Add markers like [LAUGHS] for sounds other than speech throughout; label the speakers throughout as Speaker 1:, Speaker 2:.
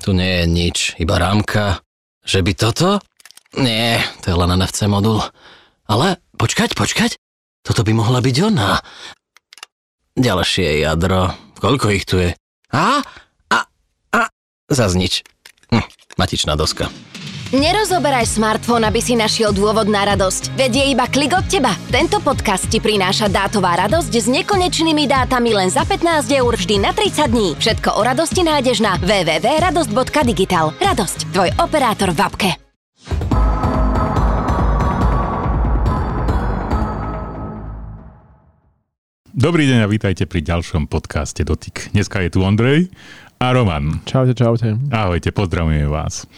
Speaker 1: Tu nie je nič, iba rámka. Že by toto? Nie, to je len NFC modul. Ale počkať, počkať. Toto by mohla byť ona. Ďalšie jadro. Koľko ich tu je? A? A? A? Zas nič. Hm, matičná doska.
Speaker 2: Nerozoberaj smartfón, aby si našiel dôvod na radosť. Veď je iba klik od teba. Tento podcast ti prináša dátová radosť s nekonečnými dátami len za 15 eur vždy na 30 dní. Všetko o radosti nájdeš na www.radosť.digital. Radosť, tvoj operátor v apke.
Speaker 3: Dobrý deň a vítajte pri ďalšom podcaste Dotyk. Dneska je tu Ondrej a Roman.
Speaker 4: Čaute, čaute.
Speaker 3: Ahojte, pozdravujeme vás.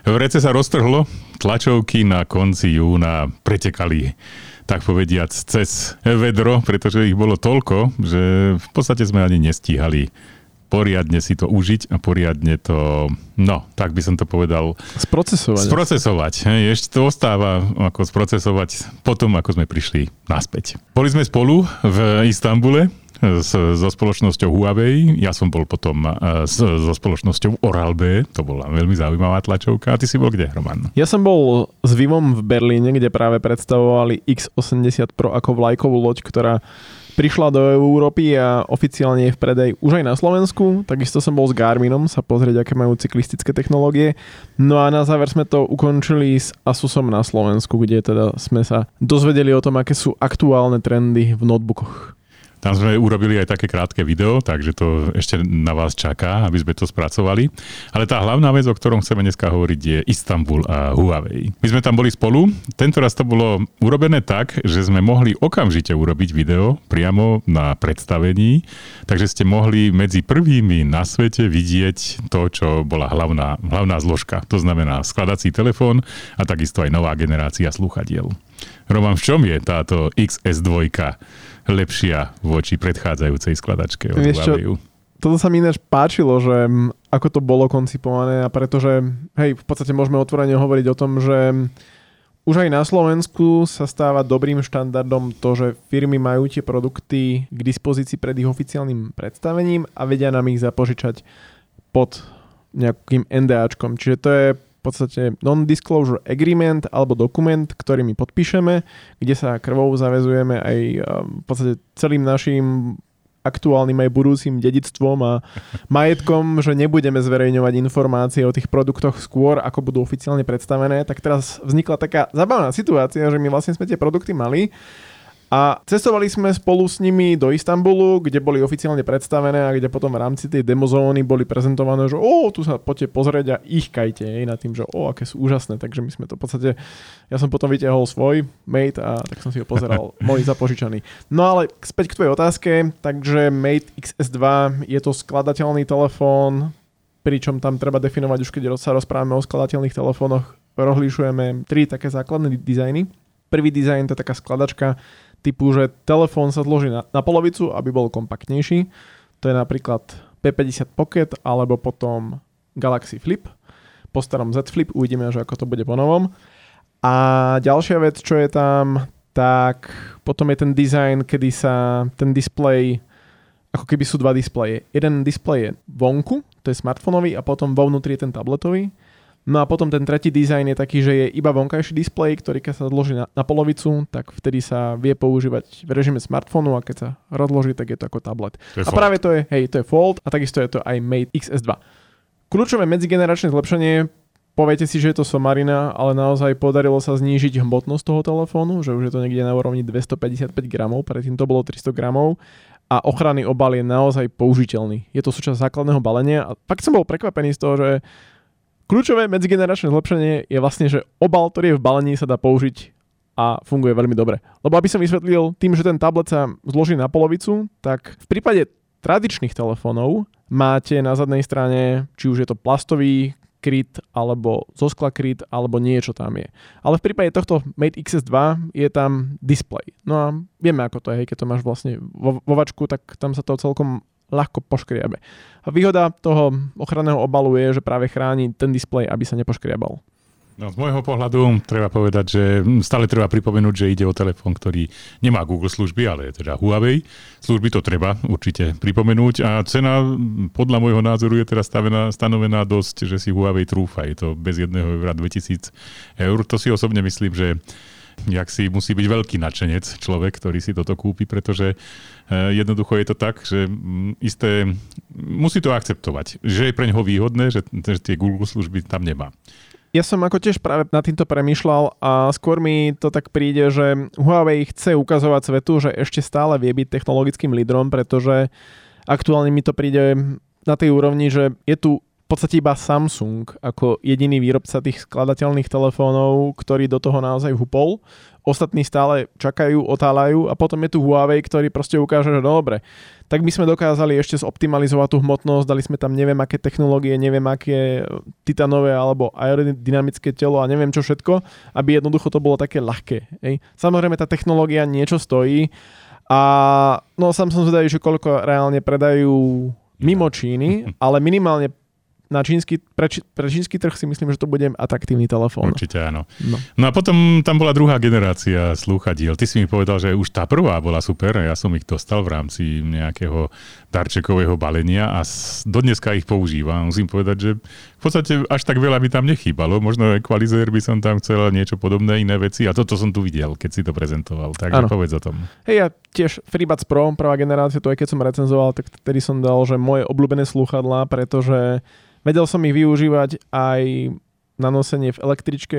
Speaker 3: V rece sa roztrhlo, tlačovky na konci júna pretekali tak povediac cez vedro, pretože ich bolo toľko, že v podstate sme ani nestíhali poriadne si to užiť a poriadne to, no, tak by som to povedal...
Speaker 4: Sprocesovať.
Speaker 3: Sprocesovať. Hej, ešte to ostáva ako sprocesovať potom, ako sme prišli naspäť. Boli sme spolu v Istambule, so, so spoločnosťou Huawei, ja som bol potom uh, so, so spoločnosťou Oral-B, to bola veľmi zaujímavá tlačovka. A ty si bol kde, Roman?
Speaker 4: Ja som bol s Vivom v Berlíne, kde práve predstavovali X80 Pro ako vlajkovú loď, ktorá prišla do Európy a oficiálne je v predaj už aj na Slovensku. Takisto som bol s Garminom sa pozrieť, aké majú cyklistické technológie. No a na záver sme to ukončili s Asusom na Slovensku, kde teda sme sa dozvedeli o tom, aké sú aktuálne trendy v notebookoch.
Speaker 3: Tam sme urobili aj také krátke video, takže to ešte na vás čaká, aby sme to spracovali. Ale tá hlavná vec, o ktorom chceme dneska hovoriť, je Istanbul a Huawei. My sme tam boli spolu. Tento raz to bolo urobené tak, že sme mohli okamžite urobiť video priamo na predstavení, takže ste mohli medzi prvými na svete vidieť to, čo bola hlavná, hlavná zložka. To znamená skladací telefón a takisto aj nová generácia sluchadiel. Roman, v čom je táto XS2 lepšia voči predchádzajúcej skladačke od
Speaker 4: Vieš čo? Toto sa mi ináč páčilo, že ako to bolo koncipované a pretože, hej, v podstate môžeme otvorene hovoriť o tom, že už aj na Slovensku sa stáva dobrým štandardom to, že firmy majú tie produkty k dispozícii pred ich oficiálnym predstavením a vedia nám ich zapožičať pod nejakým NDAčkom. Čiže to je v podstate non-disclosure agreement alebo dokument, ktorý my podpíšeme, kde sa krvou zavezujeme aj v podstate celým našim aktuálnym aj budúcim dedictvom a [LAUGHS] majetkom, že nebudeme zverejňovať informácie o tých produktoch skôr, ako budú oficiálne predstavené, tak teraz vznikla taká zabavná situácia, že my vlastne sme tie produkty mali a cestovali sme spolu s nimi do Istanbulu, kde boli oficiálne predstavené a kde potom v rámci tej demozóny boli prezentované, že o, tu sa poďte pozrieť a ich kajte jej na tým, že o, aké sú úžasné. Takže my sme to v podstate, ja som potom vytiahol svoj Mate a tak som si ho pozeral, [LAUGHS] môj zapožičaný. No ale späť k tvojej otázke, takže Mate XS2 je to skladateľný telefón, pričom tam treba definovať už keď sa rozprávame o skladateľných telefónoch, rozlišujeme tri také základné dizajny. Prvý dizajn to je taká skladačka, typu, že telefón sa zloží na, na polovicu, aby bol kompaktnejší. To je napríklad P50 Pocket alebo potom Galaxy Flip. Po starom Z Flip uvidíme, že ako to bude po novom. A ďalšia vec, čo je tam, tak potom je ten design, kedy sa ten display, ako keby sú dva displeje. Jeden displej je vonku, to je smartfónový a potom vo vnútri je ten tabletový. No a potom ten tretí dizajn je taký, že je iba vonkajší displej, ktorý keď sa zloží na, na polovicu, tak vtedy sa vie používať v režime smartfónu a keď sa rozloží, tak je to ako tablet.
Speaker 3: To je
Speaker 4: a
Speaker 3: fold.
Speaker 4: práve to je, hej, to je Fold a takisto je to aj Mate XS2. Kľúčové medzigeneračné zlepšenie, poviete si, že je to somarina, ale naozaj podarilo sa znížiť hmotnosť toho telefónu, že už je to niekde na úrovni 255 gramov, predtým to bolo 300 gramov a ochranný obal je naozaj použiteľný. Je to súčasť základného balenia a fakt som bol prekvapený z toho, že Kľúčové medzigeneračné zlepšenie je vlastne, že obal, ktorý je v balení, sa dá použiť a funguje veľmi dobre. Lebo aby som vysvetlil, tým, že ten tablet sa zloží na polovicu, tak v prípade tradičných telefónov máte na zadnej strane, či už je to plastový kryt, alebo zo skla kryt, alebo niečo tam je. Ale v prípade tohto Mate XS2 je tam display. No a vieme, ako to je, keď to máš vlastne vo, vo vačku, tak tam sa to celkom ľahko poškriabe. A výhoda toho ochranného obalu je, že práve chráni ten displej, aby sa nepoškriabal.
Speaker 3: No, z môjho pohľadu treba povedať, že stále treba pripomenúť, že ide o telefón, ktorý nemá Google služby, ale je teda Huawei. Služby to treba určite pripomenúť a cena podľa môjho názoru je teraz stavená, stanovená dosť, že si Huawei trúfa. Je to bez jedného eura 2000 eur. To si osobne myslím, že jak si musí byť veľký nadšenec človek, ktorý si toto kúpi, pretože eh, jednoducho je to tak, že mm, isté, musí to akceptovať, že je pre neho výhodné, že, že tie Google služby tam nemá.
Speaker 4: Ja som ako tiež práve nad týmto premyšľal a skôr mi to tak príde, že Huawei chce ukazovať svetu, že ešte stále vie byť technologickým lídrom, pretože aktuálne mi to príde na tej úrovni, že je tu podstate iba Samsung ako jediný výrobca tých skladateľných telefónov, ktorý do toho naozaj hupol. Ostatní stále čakajú, otáľajú a potom je tu Huawei, ktorý proste ukáže, že no dobre, tak my sme dokázali ešte zoptimalizovať tú hmotnosť, dali sme tam neviem aké technológie, neviem aké titanové alebo aerodynamické telo a neviem čo všetko, aby jednoducho to bolo také ľahké. Ej. Samozrejme tá technológia niečo stojí a no sám som zvedavý, že koľko reálne predajú mimo Číny, [LAUGHS] ale minimálne na čínsky, pre, pre čínsky trh si myslím, že to bude atraktívny telefón.
Speaker 3: Určite áno. No. no a potom tam bola druhá generácia slúchadiel. Ty si mi povedal, že už tá prvá bola super, ja som ich dostal v rámci nejakého darčekového balenia a do dneska ich používam. Musím povedať, že v podstate až tak veľa by tam nechýbalo. Možno equalizer by som tam chcel niečo podobné, iné veci a toto som tu videl, keď si to prezentoval. Takže ano. povedz o tom.
Speaker 4: Hej, ja tiež FreeBuds Pro, prvá generácia, to aj keď som recenzoval, tak vtedy som dal, že moje obľúbené slúchadlá, pretože Vedel som ich využívať aj na nosenie v električke.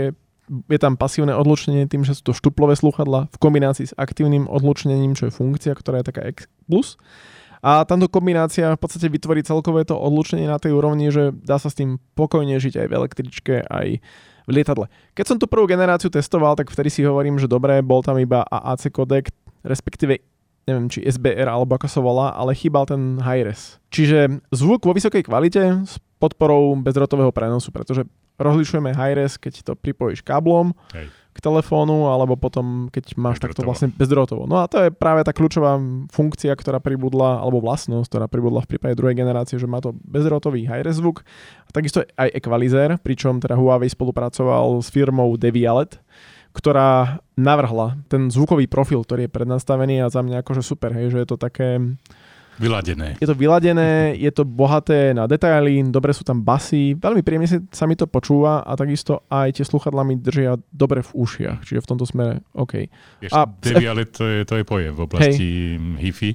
Speaker 4: Je tam pasívne odlučnenie tým, že sú to štuplové sluchadla v kombinácii s aktívnym odlučnením, čo je funkcia, ktorá je taká X+. A táto kombinácia v podstate vytvorí celkové to odlučnenie na tej úrovni, že dá sa s tým pokojne žiť aj v električke, aj v lietadle. Keď som tú prvú generáciu testoval, tak vtedy si hovorím, že dobré, bol tam iba AAC kodek, respektíve neviem, či SBR alebo ako sa volá, ale chýbal ten high-res. Čiže zvuk vo vysokej kvalite podporou bezdrotového prenosu, pretože rozlišujeme high-res, keď to pripojíš káblom Hej. K telefónu, alebo potom, keď máš takto vlastne bezdrotovo. No a to je práve tá kľúčová funkcia, ktorá pribudla, alebo vlastnosť, ktorá pribudla v prípade druhej generácie, že má to bezdrotový high-res zvuk a takisto aj equalizer, pričom teda Huawei spolupracoval s firmou Devialet, ktorá navrhla ten zvukový profil, ktorý je prednastavený a za mňa akože super, hej, že je to také
Speaker 3: Vyladené.
Speaker 4: Je to vyladené, je to bohaté na detaily, dobre sú tam basy, veľmi príjemne sa mi to počúva a takisto aj tie sluchadla mi držia dobre v ušiach, čiže v tomto smere OK.
Speaker 3: Ešte a, Devi, ale to je, to je pojem v oblasti hej. hi-fi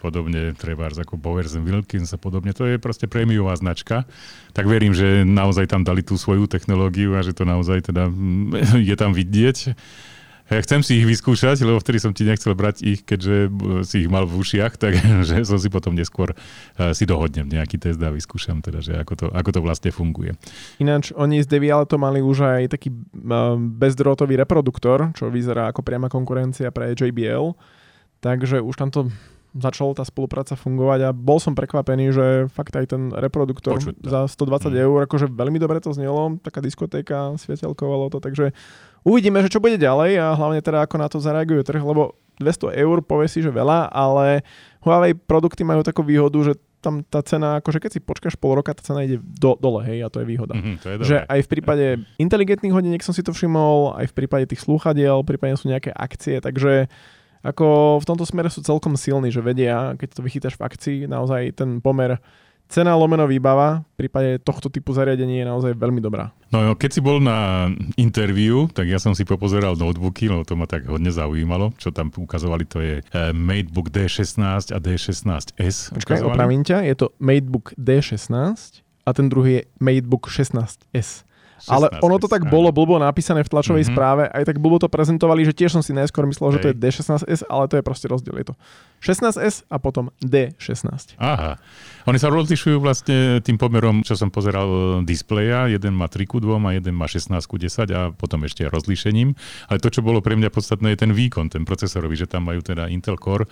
Speaker 3: podobne treba ako Bowers Wilkins a podobne. To je proste prémiová značka. Tak verím, že naozaj tam dali tú svoju technológiu a že to naozaj teda [LAUGHS] je tam vidieť. Ja chcem si ich vyskúšať, lebo vtedy som ti nechcel brať ich, keďže si ich mal v ušiach, takže [LAUGHS] som si potom neskôr eh, si dohodnem nejaký test a vyskúšam teda, že ako to, ako to vlastne funguje.
Speaker 4: Ináč oni z Deviala to mali už aj taký eh, bezdrôtový reproduktor, čo vyzerá ako priama konkurencia pre JBL, takže už tam to začala tá spolupráca fungovať a bol som prekvapený, že fakt aj ten reproduktor Počuť, za 120 mm. eur, akože veľmi dobre to znelo, taká diskotéka, svietelkovalo to, takže uvidíme, že čo bude ďalej a hlavne teda ako na to zareaguje trh, lebo 200 eur povie si, že veľa, ale Huawei produkty majú takú výhodu, že tam tá cena, akože keď si počkáš pol roka, tá cena ide do, dole, hej, a to je výhoda.
Speaker 3: Mm-hmm, to je
Speaker 4: že aj v prípade inteligentných hodiniek som si to všimol, aj v prípade tých slúchadiel, prípadne sú nejaké akcie, takže ako v tomto smere sú celkom silní, že vedia, keď to vychytáš v akcii, naozaj ten pomer cena lomeno výbava v prípade tohto typu zariadení je naozaj veľmi dobrá.
Speaker 3: No keď si bol na interviu, tak ja som si popozeral notebooky, lebo to ma tak hodne zaujímalo, čo tam ukazovali, to je eh, Matebook D16 a D16S.
Speaker 4: Počkaj, opravím ťa, je to Matebook D16 a ten druhý je Matebook 16S. 16, Ale ono to tak bolo blbo napísané v tlačovej mm-hmm. správe, aj tak blbo to prezentovali, že tiež som si najskôr myslel, Hej. že to je D16S, ale to je proste rozdiel. Je to 16S a potom D16.
Speaker 3: Aha. Oni sa rozlišujú vlastne tým pomerom, čo som pozeral displeja. Jeden má 3 ku 2 a jeden má 16 ku 10 a potom ešte rozlíšením. Ale to, čo bolo pre mňa podstatné, je ten výkon, ten procesorový, že tam majú teda Intel Core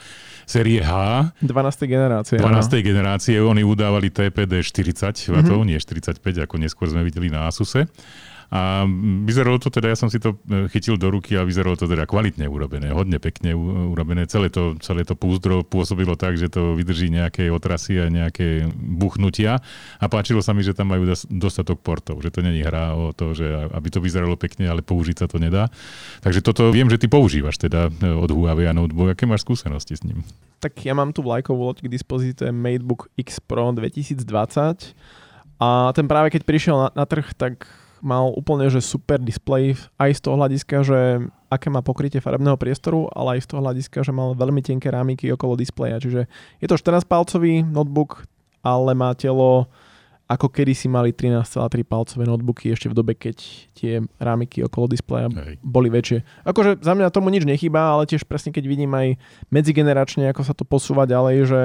Speaker 3: série H.
Speaker 4: 12. generácie.
Speaker 3: 12. Aha. generácie. Oni udávali TPD 40 W, mm-hmm. nie 45, ako neskôr sme videli na Asuse. A vyzeralo to teda, ja som si to e, chytil do ruky a vyzeralo to teda kvalitne urobené, hodne pekne urobené. Celé to, celé to púzdro pôsobilo tak, že to vydrží nejaké otrasy a nejaké buchnutia. A páčilo sa mi, že tam majú dostatok portov, že to není hra o to, že aby to vyzeralo pekne, ale použiť sa to nedá. Takže toto viem, že ty používaš teda e, od Huawei a notebook. Aké máš skúsenosti s ním?
Speaker 4: Tak ja mám tu vlajkovú loď k dispozícii, to je MateBook X Pro 2020 a ten práve keď prišiel na, na trh, tak mal úplne že super display aj z toho hľadiska, že aké má pokrytie farebného priestoru, ale aj z toho hľadiska, že mal veľmi tenké rámiky okolo displeja. Čiže je to 14-palcový notebook, ale má telo ako kedy si mali 13,3 palcové notebooky ešte v dobe, keď tie rámiky okolo displeja Hej. boli väčšie. Akože za mňa tomu nič nechýba, ale tiež presne keď vidím aj medzigeneračne, ako sa to posúva ďalej, že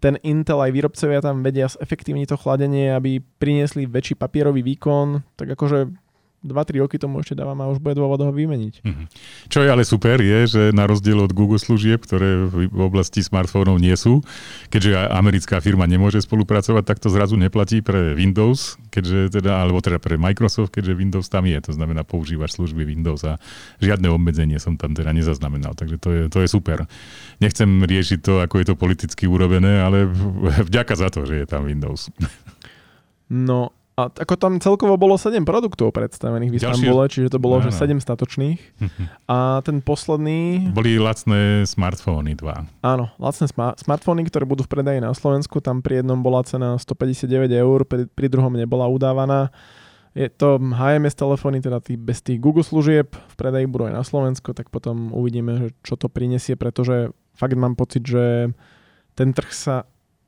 Speaker 4: ten Intel aj výrobcovia tam vedia efektívne to chladenie, aby priniesli väčší papierový výkon, tak akože 2-3 roky tomu ešte dávam a už bude dôvod ho vymeniť. Mm-hmm.
Speaker 3: Čo je ale super je, že na rozdiel od Google služieb, ktoré v oblasti smartfónov nie sú, keďže americká firma nemôže spolupracovať, tak to zrazu neplatí pre Windows, keďže teda, alebo teda pre Microsoft, keďže Windows tam je. To znamená, používaš služby Windows a žiadne obmedzenie som tam teda nezaznamenal. Takže to je, to je super. Nechcem riešiť to, ako je to politicky urobené, ale vďaka za to, že je tam Windows.
Speaker 4: No a ako tam celkovo bolo 7 produktov predstavených v Istambule, čiže to bolo, no, že 7 statočných. A ten posledný...
Speaker 3: Boli lacné smartfóny dva.
Speaker 4: Áno, lacné sma- smartfóny, ktoré budú v predaji na Slovensku. Tam pri jednom bola cena 159 eur, pri, pri druhom nebola udávaná. Je to HMS telefóny, teda tý, bez tých Google služieb, v predaji budú aj na Slovensko, tak potom uvidíme, že čo to prinesie, pretože fakt mám pocit, že ten trh sa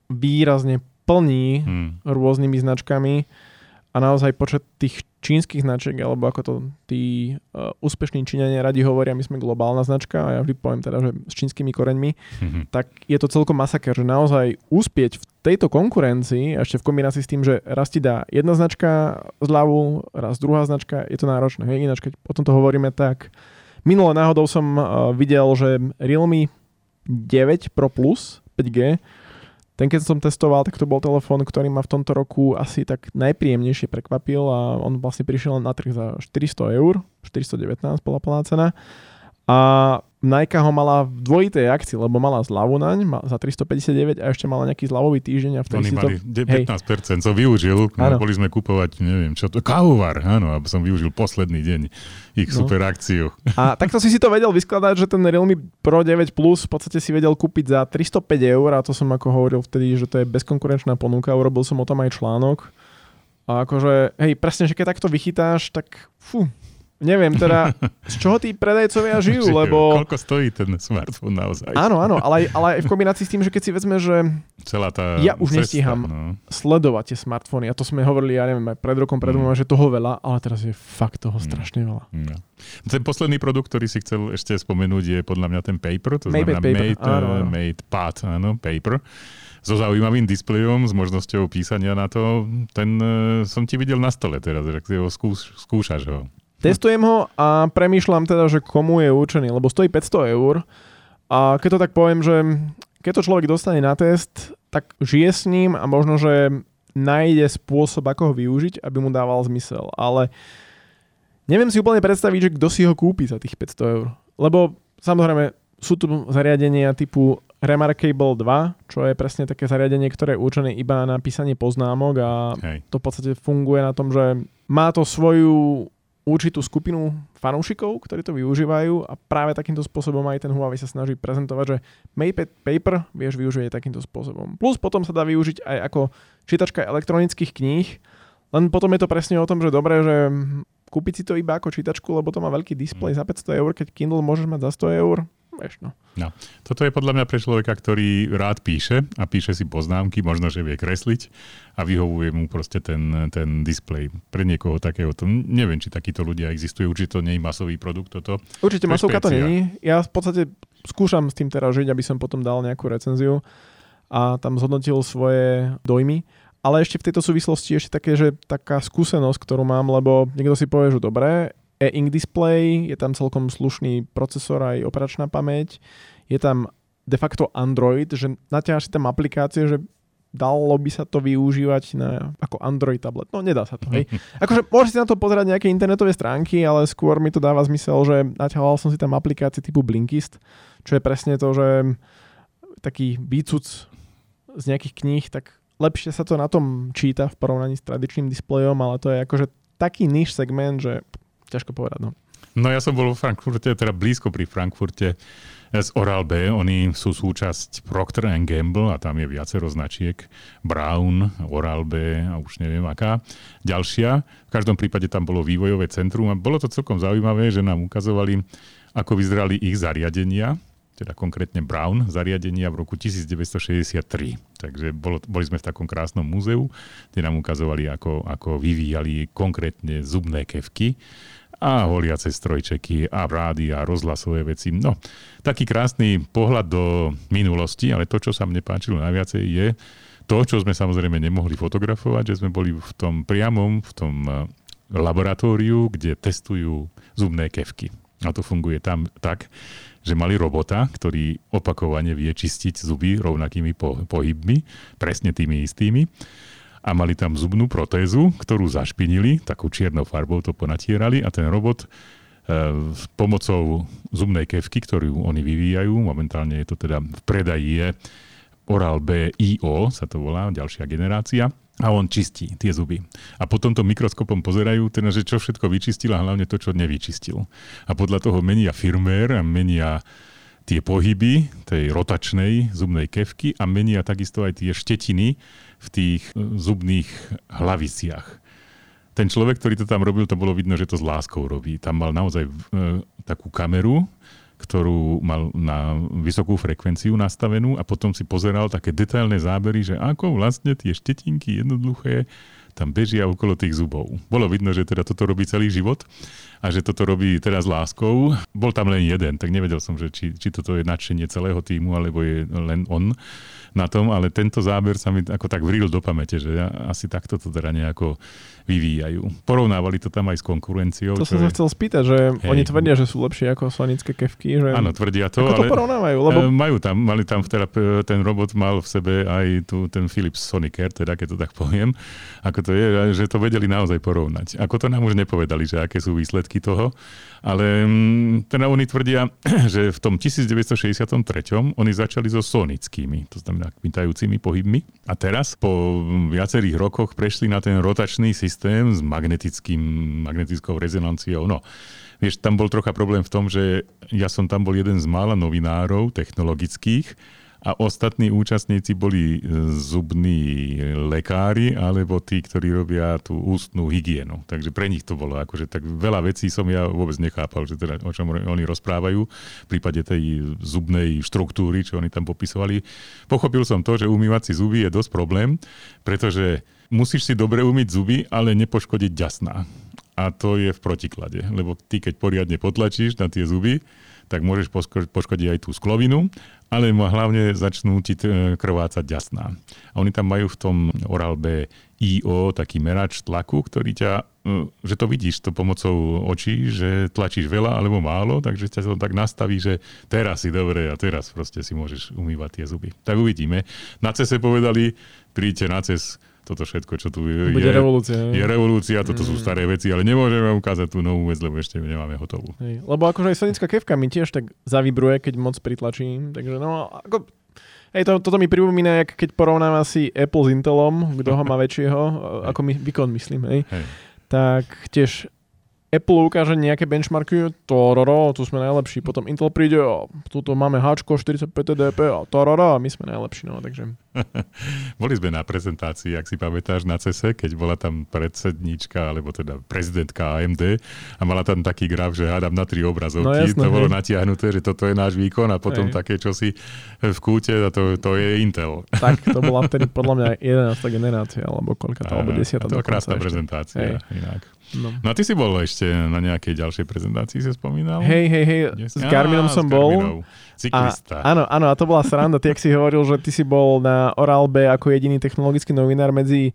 Speaker 4: výrazne plní hmm. rôznymi značkami a naozaj počet tých čínskych značiek, alebo ako to tí uh, úspešní Číňania radi hovoria, my sme globálna značka a ja vždy poviem teda, že s čínskymi koreňmi, mm-hmm. tak je to celkom masaker, že naozaj úspieť v tejto konkurencii, ešte v kombinácii s tým, že raz ti dá jedna značka zľavu, raz druhá značka, je to náročné. Hej? Ináč, keď o tomto hovoríme, tak minulé náhodou som uh, videl, že Realme 9 Pro Plus 5G ten, keď som testoval, tak to bol telefón, ktorý ma v tomto roku asi tak najpríjemnejšie prekvapil a on vlastne prišiel na trh za 400 eur, 419 bola plná cena. A Nike ho mala v dvojitej akcii, lebo mala zľavu naň za 359 a ešte mala nejaký zľavový týždeň. A vtedy
Speaker 3: Oni mali to... 15%, som využil, ano. boli sme kupovať, neviem čo to, kávovar, áno, aby som využil posledný deň ich no. super akciu.
Speaker 4: A takto si si to vedel vyskladať, že ten Realme Pro 9 Plus v podstate si vedel kúpiť za 305 eur a to som ako hovoril vtedy, že to je bezkonkurenčná ponuka, urobil som o tom aj článok. A akože, hej, presne, že keď takto vychytáš, tak fú, neviem teda, z čoho tí predajcovia [LAUGHS] žijú, lebo...
Speaker 3: Koľko stojí ten smartfón naozaj?
Speaker 4: Áno, áno, ale, ale aj v kombinácii s tým, že keď si vezme, že
Speaker 3: Celá tá
Speaker 4: ja už cesta, nestíham no. sledovať tie smartfóny, a to sme hovorili, ja neviem, aj pred rokom, pred mm. že toho veľa, ale teraz je fakt toho mm. strašne veľa.
Speaker 3: No. Ten posledný produkt, ktorý si chcel ešte spomenúť, je podľa mňa ten Paper, to
Speaker 4: Made
Speaker 3: znamená
Speaker 4: paper.
Speaker 3: Made, áno, áno. made Pad, áno, Paper so zaujímavým displejom, s možnosťou písania na to. Ten uh, som ti videl na stole teraz, že si ho skúš, skúšaš ho.
Speaker 4: Testujem ho a premýšľam teda, že komu je určený, lebo stojí 500 eur a keď to tak poviem, že keď to človek dostane na test, tak žije s ním a možno, že nájde spôsob, ako ho využiť, aby mu dával zmysel. Ale neviem si úplne predstaviť, že kto si ho kúpi za tých 500 eur. Lebo samozrejme sú tu zariadenia typu Remarkable 2, čo je presne také zariadenie, ktoré je určené iba na písanie poznámok a Hej. to v podstate funguje na tom, že má to svoju určitú skupinu fanúšikov, ktorí to využívajú a práve takýmto spôsobom aj ten Huawei sa snaží prezentovať, že Maped Paper vieš využiť aj takýmto spôsobom. Plus potom sa dá využiť aj ako čítačka elektronických kníh, len potom je to presne o tom, že dobre, že kúpiť si to iba ako čítačku, lebo to má veľký displej za 500 eur, keď Kindle môžeš mať za 100 eur, vieš no.
Speaker 3: No, toto je podľa mňa pre človeka, ktorý rád píše a píše si poznámky, možno, že vie kresliť a vyhovuje mu proste ten, ten displej. Pre niekoho takého, to, neviem, či takíto ľudia existujú, určite to nie je masový produkt toto.
Speaker 4: Určite to masovka to není. Ja v podstate skúšam s tým teraz žiť, aby som potom dal nejakú recenziu a tam zhodnotil svoje dojmy. Ale ešte v tejto súvislosti ešte také, že taká skúsenosť, ktorú mám, lebo niekto si povie, že dobré, e-ink display, je tam celkom slušný procesor aj operačná pamäť, je tam de facto Android, že naťaháš si tam aplikácie, že dalo by sa to využívať na, ako Android tablet. No nedá sa to, hej. [LAUGHS] Akože môžeš si na to pozerať nejaké internetové stránky, ale skôr mi to dáva zmysel, že naťahoval som si tam aplikácie typu Blinkist, čo je presne to, že taký výcuc z nejakých kníh, tak lepšie sa to na tom číta v porovnaní s tradičným displejom, ale to je akože taký niž segment, že ťažko povedať. No.
Speaker 3: No ja som bol v Frankfurte, teda blízko pri Frankfurte z Oral B. Oni sú súčasť Procter Gamble a tam je viacero značiek. Brown, Oral B a už neviem aká. Ďalšia. V každom prípade tam bolo vývojové centrum a bolo to celkom zaujímavé, že nám ukazovali, ako vyzerali ich zariadenia teda konkrétne Brown, zariadenia v roku 1963. Takže bolo, boli sme v takom krásnom múzeu, kde nám ukazovali, ako, ako vyvíjali konkrétne zubné kevky a holiace strojčeky a rády a rozhlasové veci. No, taký krásny pohľad do minulosti, ale to, čo sa mne páčilo najviacej, je to, čo sme samozrejme nemohli fotografovať, že sme boli v tom priamom, v tom eh, laboratóriu, kde testujú zubné kevky. A to funguje tam tak, že mali robota, ktorý opakovane vie čistiť zuby rovnakými pohybmi, presne tými istými a mali tam zubnú protézu, ktorú zašpinili, takou čiernou farbou to ponatierali a ten robot e, s pomocou zubnej kevky, ktorú oni vyvíjajú, momentálne je to teda v predaji je Oral B IO, sa to volá, ďalšia generácia, a on čistí tie zuby. A potom to mikroskopom pozerajú, teda, že čo všetko vyčistil a hlavne to, čo nevyčistil. A podľa toho menia firmér a menia tie pohyby tej rotačnej zubnej kevky a menia takisto aj tie štetiny v tých e, zubných hlaviciach. Ten človek, ktorý to tam robil, to bolo vidno, že to s láskou robí. Tam mal naozaj e, takú kameru, ktorú mal na vysokú frekvenciu nastavenú a potom si pozeral také detailné zábery, že ako vlastne tie štetinky jednoduché tam bežia okolo tých zubov. Bolo vidno, že teda toto robí celý život a že toto robí teraz láskou. Bol tam len jeden, tak nevedel som, že či, či toto je nadšenie celého týmu, alebo je len on na tom, ale tento záber sa mi ako tak vril do pamäte, že asi takto to teda nejako vyvíjajú. Porovnávali to tam aj s konkurenciou.
Speaker 4: To som sa je... chcel spýtať, že hej. oni tvrdia, že sú lepšie ako sonické kevky. Že...
Speaker 3: Áno, tvrdia to.
Speaker 4: Ako to ale porovnávajú? Lebo...
Speaker 3: E, majú tam, mali tam teda, ten robot mal v sebe aj tu, ten Philips Sonicare, teda keď to tak poviem, ako to je, že to vedeli naozaj porovnať. Ako to nám už nepovedali, že aké sú výsledky toho, ale mm, teda oni tvrdia, [CLEARS THROAT] že v tom 1963 oni začali so sonickými, to znamená kmitajúcimi pohybmi a teraz po viacerých rokoch prešli na ten rotačný systém s magnetickým, magnetickou rezonanciou. No, vieš, tam bol trocha problém v tom, že ja som tam bol jeden z mála novinárov technologických, a ostatní účastníci boli e, zubní lekári alebo tí, ktorí robia tú ústnú hygienu. Takže pre nich to bolo akože tak veľa vecí som ja vôbec nechápal, že teda o čom oni rozprávajú v prípade tej zubnej štruktúry, čo oni tam popisovali. Pochopil som to, že umývať si zuby je dosť problém, pretože musíš si dobre umyť zuby, ale nepoškodiť ďasná. A to je v protiklade, lebo ty keď poriadne potlačíš na tie zuby, tak môžeš poškodiť aj tú sklovinu, ale hlavne začnú ti krvácať ďasná. A oni tam majú v tom Oral B IO taký merač tlaku, ktorý ťa, e, že to vidíš to pomocou očí, že tlačíš veľa alebo málo, takže ťa to tak nastaví, že teraz si dobre a teraz proste si môžeš umývať tie zuby. Tak uvidíme. Na cese povedali, príďte na ces toto všetko, čo tu je,
Speaker 4: Bude revolúcia.
Speaker 3: Je revolúcia, toto mm. sú staré veci, ale nemôžeme ukázať tú novú vec, lebo ešte nemáme hotovú.
Speaker 4: Hej. Lebo akože aj sonická kevka mi tiež tak zavibruje, keď moc pritlačím, takže no, ako, Hej, to, toto mi pripomína, keď porovnám asi Apple s Intelom, kto ho má [LAUGHS] väčšieho, ako my, výkon myslím, hej. hej. Tak tiež Apple ukáže nejaké benchmarky, tororo, tu sme najlepší. Potom Intel príde, a tuto máme Hčko 45 TDP a tororo, my sme najlepší. No, takže... [LAUGHS]
Speaker 3: Boli sme na prezentácii, ak si pamätáš, na CESE, keď bola tam predsedníčka, alebo teda prezidentka AMD a mala tam taký graf, že hádam na tri obrazovky. No, jasné, to bolo hej. natiahnuté, že toto je náš výkon a potom hej. také čosi v kúte a to, to je Intel.
Speaker 4: Tak, to bola [LAUGHS] vtedy podľa mňa 11. generácia, alebo koľka alebo 10.
Speaker 3: To je krásna prezentácia, hej. inak. No. no a ty si bol ešte na nejakej ďalšej prezentácii, si spomínal?
Speaker 4: Hej, hej, hej, s Garminom som bol.
Speaker 3: Cyklista.
Speaker 4: A, áno, áno, a to bola sranda. Ty, ak si hovoril, že ty si bol na Oral B ako jediný technologický novinár medzi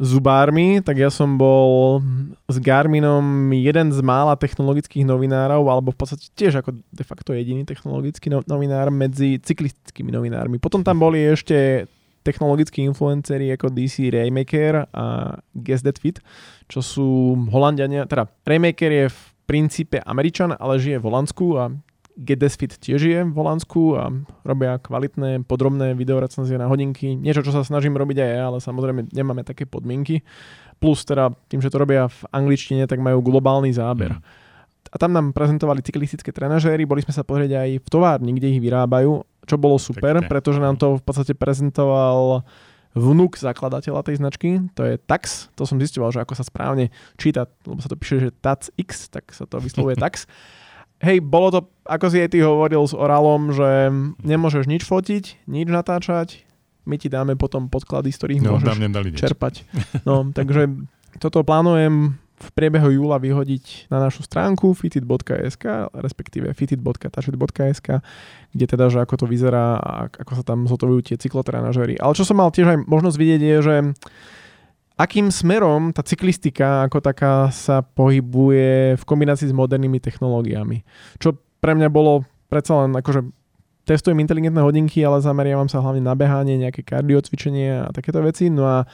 Speaker 4: zubármi, tak ja som bol s Garminom jeden z mála technologických novinárov, alebo v podstate tiež ako de facto jediný technologický no- novinár medzi cyklistickými novinármi. Potom tam boli ešte technologickí influenceri ako DC Raymaker a Guess That Fit, čo sú Holandiania, teda Raymaker je v princípe Američan, ale žije v Holandsku a Fit tiež je v Holandsku a robia kvalitné, podrobné videorecenzie na hodinky. Niečo, čo sa snažím robiť aj ja, ale samozrejme nemáme také podmienky. Plus teda tým, že to robia v angličtine, tak majú globálny záber. Mm. A tam nám prezentovali cyklistické trenažéry, boli sme sa pozrieť aj v továrni, kde ich vyrábajú, čo bolo super, Pekne. pretože nám to v podstate prezentoval vnúk zakladateľa tej značky, to je Tax, to som zistoval, že ako sa správne číta, lebo sa to píše, že Tax X, tak sa to vyslovuje [LAUGHS] Tax. hej, bolo to, ako si aj ty hovoril s Oralom, že nemôžeš nič fotiť, nič natáčať, my ti dáme potom podklady, z ktorých no, môžeš čerpať. [LAUGHS] No, takže toto plánujem v priebehu júla vyhodiť na našu stránku fitit.sk, respektíve fitit.tašet.sk, kde teda, že ako to vyzerá a ako sa tam zotovujú tie cyklotrenažery. Ale čo som mal tiež aj možnosť vidieť je, že akým smerom tá cyklistika ako taká sa pohybuje v kombinácii s modernými technológiami. Čo pre mňa bolo predsa len akože testujem inteligentné hodinky, ale zameriavam sa hlavne na behanie, nejaké kardiocvičenie a takéto veci. No a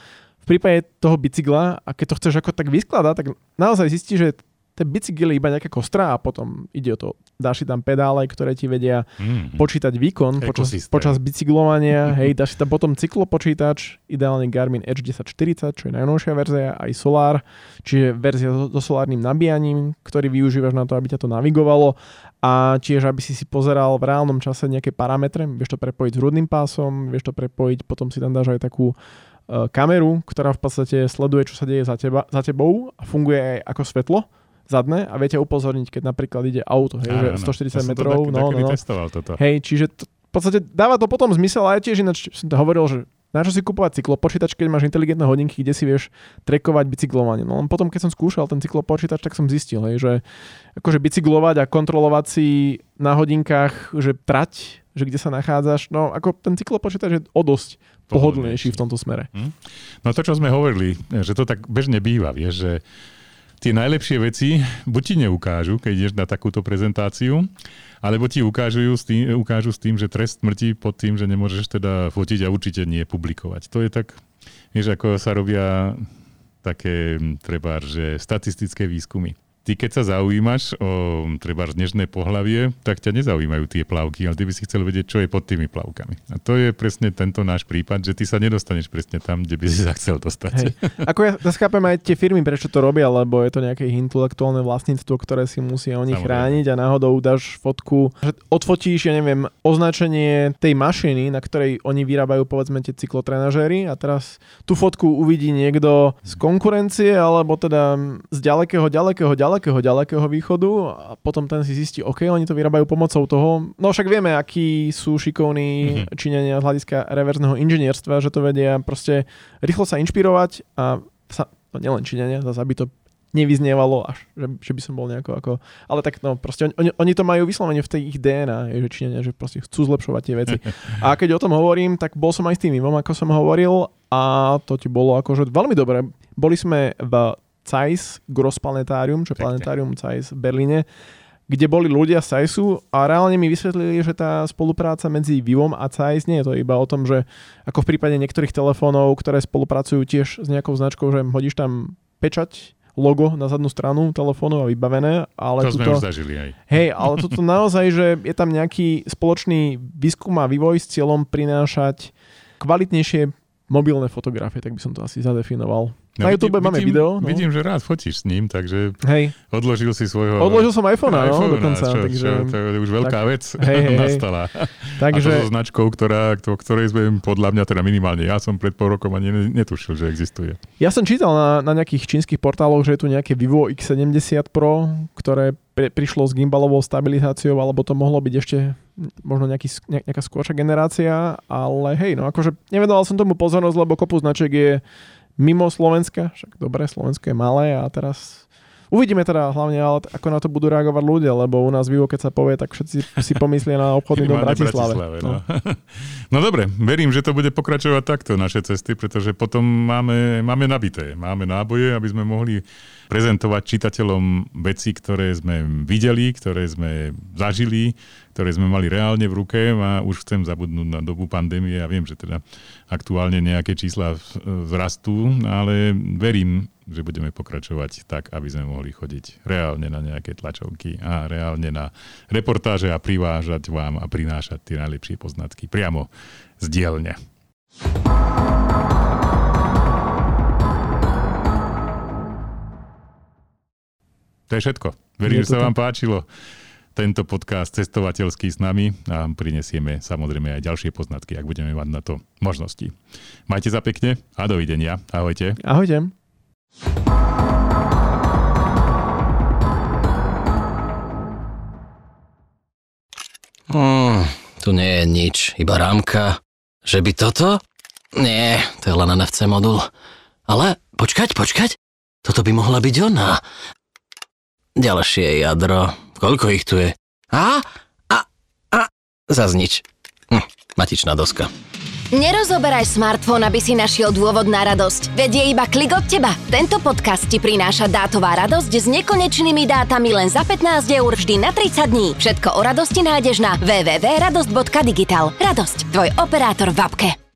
Speaker 4: prípade toho bicykla, a keď to chceš ako tak vyskladať, tak naozaj zistíš, že ten bicykel je iba nejaká kostra a potom ide o to, dáš si tam pedále, ktoré ti vedia mm. počítať výkon počas, počas bicyklovania, [LAUGHS] hej, dáš si tam potom cyklopočítač, ideálne Garmin Edge 1040, čo je najnovšia verzia, aj Solar, čiže verzia so, so solárnym nabíjaním, ktorý využívaš na to, aby ťa to navigovalo a tiež, aby si si pozeral v reálnom čase nejaké parametre, vieš to prepojiť s hrudným pásom, vieš to prepojiť, potom si tam dáš aj takú kameru, ktorá v podstate sleduje, čo sa deje za, teba, za tebou a funguje aj ako svetlo, zadné a viete upozorniť, keď napríklad ide auto, hej, Áno, že 140 metrov.
Speaker 3: Tak,
Speaker 4: no, no, no.
Speaker 3: testoval toto.
Speaker 4: Hej, čiže to, v podstate dáva to potom zmysel aj tiež ináč som to hovoril, že na čo si kúpovať cyklopočítač, keď máš inteligentné hodinky, kde si vieš trekovať bicyklovanie. No len potom, keď som skúšal ten cyklopočítač, tak som zistil, hej, že akože bicyklovať a kontrolovať si na hodinkách, že trať, že kde sa nachádzaš, no ako ten cyklopočítač je o dosť pohodlnejší v tomto smere. Hm?
Speaker 3: No to, čo sme hovorili, že to tak bežne býva, vieš, že tie najlepšie veci buď ti neukážu, keď ideš na takúto prezentáciu, alebo ti ukážu s, tým, ukážu s tým, že trest smrti pod tým, že nemôžeš teda fotiť a určite nie publikovať. To je tak, vieš, ako sa robia také, treba, že statistické výskumy ty keď sa zaujímaš o treba dnešné pohlavie, tak ťa nezaujímajú tie plavky, ale ty by si chcel vedieť, čo je pod tými plavkami. A to je presne tento náš prípad, že ty sa nedostaneš presne tam, kde by si sa chcel dostať. Hej.
Speaker 4: Ako ja schápem aj tie firmy, prečo to robia, lebo je to nejaké intelektuálne vlastníctvo, ktoré si musia oni chrániť a náhodou dáš fotku, že odfotíš, ja neviem, označenie tej mašiny, na ktorej oni vyrábajú povedzme tie cyklotrenažéry a teraz tú fotku uvidí niekto z konkurencie alebo teda z ďalekého, ďalekého, ďalekého ďalekého, ďalekého východu a potom ten si zistí, OK, oni to vyrábajú pomocou toho. No však vieme, akí sú šikovní mm-hmm. Číňania z hľadiska reverzného inžinierstva, že to vedia proste rýchlo sa inšpirovať a sa, no nielen Číňania, zase aby to nevyznievalo až, že, že by som bol nejako ako... Ale tak no, proste oni, oni to majú vyslovene v tej ich DNA, že Číňania, že proste chcú zlepšovať tie veci. [LAUGHS] A keď o tom hovorím, tak bol som aj s tým mimom, ako som hovoril a to ti bolo akože veľmi dobre. Boli sme v Zeiss Grossplanetárium, čo je planetárium Zeiss v Berlíne, kde boli ľudia z Zeissu a reálne mi vysvetlili, že tá spolupráca medzi Vivom a Zeiss nie je to iba o tom, že ako v prípade niektorých telefónov, ktoré spolupracujú tiež s nejakou značkou, že hodíš tam pečať, logo na zadnú stranu telefónu a vybavené. Ale
Speaker 3: to tuto, sme už zažili aj.
Speaker 4: Hej, ale toto naozaj, že je tam nejaký spoločný výskum a vývoj s cieľom prinášať kvalitnejšie mobilné fotografie, tak by som to asi zadefinoval. No, na YouTube vidím, máme video.
Speaker 3: No. Vidím, že rád fotíš s ním, takže Hej. odložil si svojho...
Speaker 4: Odložil som iPhone, no, iPhone dokonca. Čo,
Speaker 3: takže, čo, to je už veľká tak, vec [LAUGHS] hej, hej, nastala. Takže, a to so značkou, ktorá, to, ktorej sme podľa mňa, teda minimálne ja som pred pol rokom ani netušil, že existuje.
Speaker 4: Ja som čítal na, na nejakých čínskych portáloch, že je tu nejaké Vivo X70 Pro, ktoré pri, prišlo s gimbalovou stabilizáciou, alebo to mohlo byť ešte možno nejaký, nejaká skôršia generácia, ale hej, no akože nevenoval som tomu pozornosť, lebo kopu značiek je mimo Slovenska, však dobre, Slovensko je malé a teraz Uvidíme teda hlavne, ale ako na to budú reagovať ľudia, lebo u nás vivo, keď sa povie, tak všetci si pomyslia na obchodný dom v
Speaker 3: Minimálne
Speaker 4: Bratislave.
Speaker 3: no. [LAUGHS] no dobre, verím, že to bude pokračovať takto naše cesty, pretože potom máme, máme nabité, máme náboje, aby sme mohli prezentovať čitateľom veci, ktoré sme videli, ktoré sme zažili, ktoré sme mali reálne v ruke a už chcem zabudnúť na dobu pandémie a viem, že teda aktuálne nejaké čísla vzrastú, ale verím, že budeme pokračovať tak, aby sme mohli chodiť reálne na nejaké tlačovky a reálne na reportáže a privážať vám a prinášať tie najlepšie poznatky priamo z dielne. To je všetko. Verím, že sa vám páčilo tento podcast cestovateľský s nami a prinesieme samozrejme aj ďalšie poznatky, ak budeme mať na to možnosti. Majte sa pekne a dovidenia. Ahojte.
Speaker 4: Ahojte.
Speaker 1: Hmm, tu nie je nič, iba rámka. Že by toto? Nie, to je len NFC modul. Ale počkať, počkať. Toto by mohla byť ona. Ďalšie jadro. Koľko ich tu je? A? A? A? Zas nič. Hm, matičná doska.
Speaker 2: Nerozoberaj smartfón, aby si našiel dôvod na radosť. Veď je iba klik od teba. Tento podcast ti prináša dátová radosť s nekonečnými dátami len za 15 eur vždy na 30 dní. Všetko o radosti nájdeš na www.radosť.digital. Radosť, tvoj operátor v apke.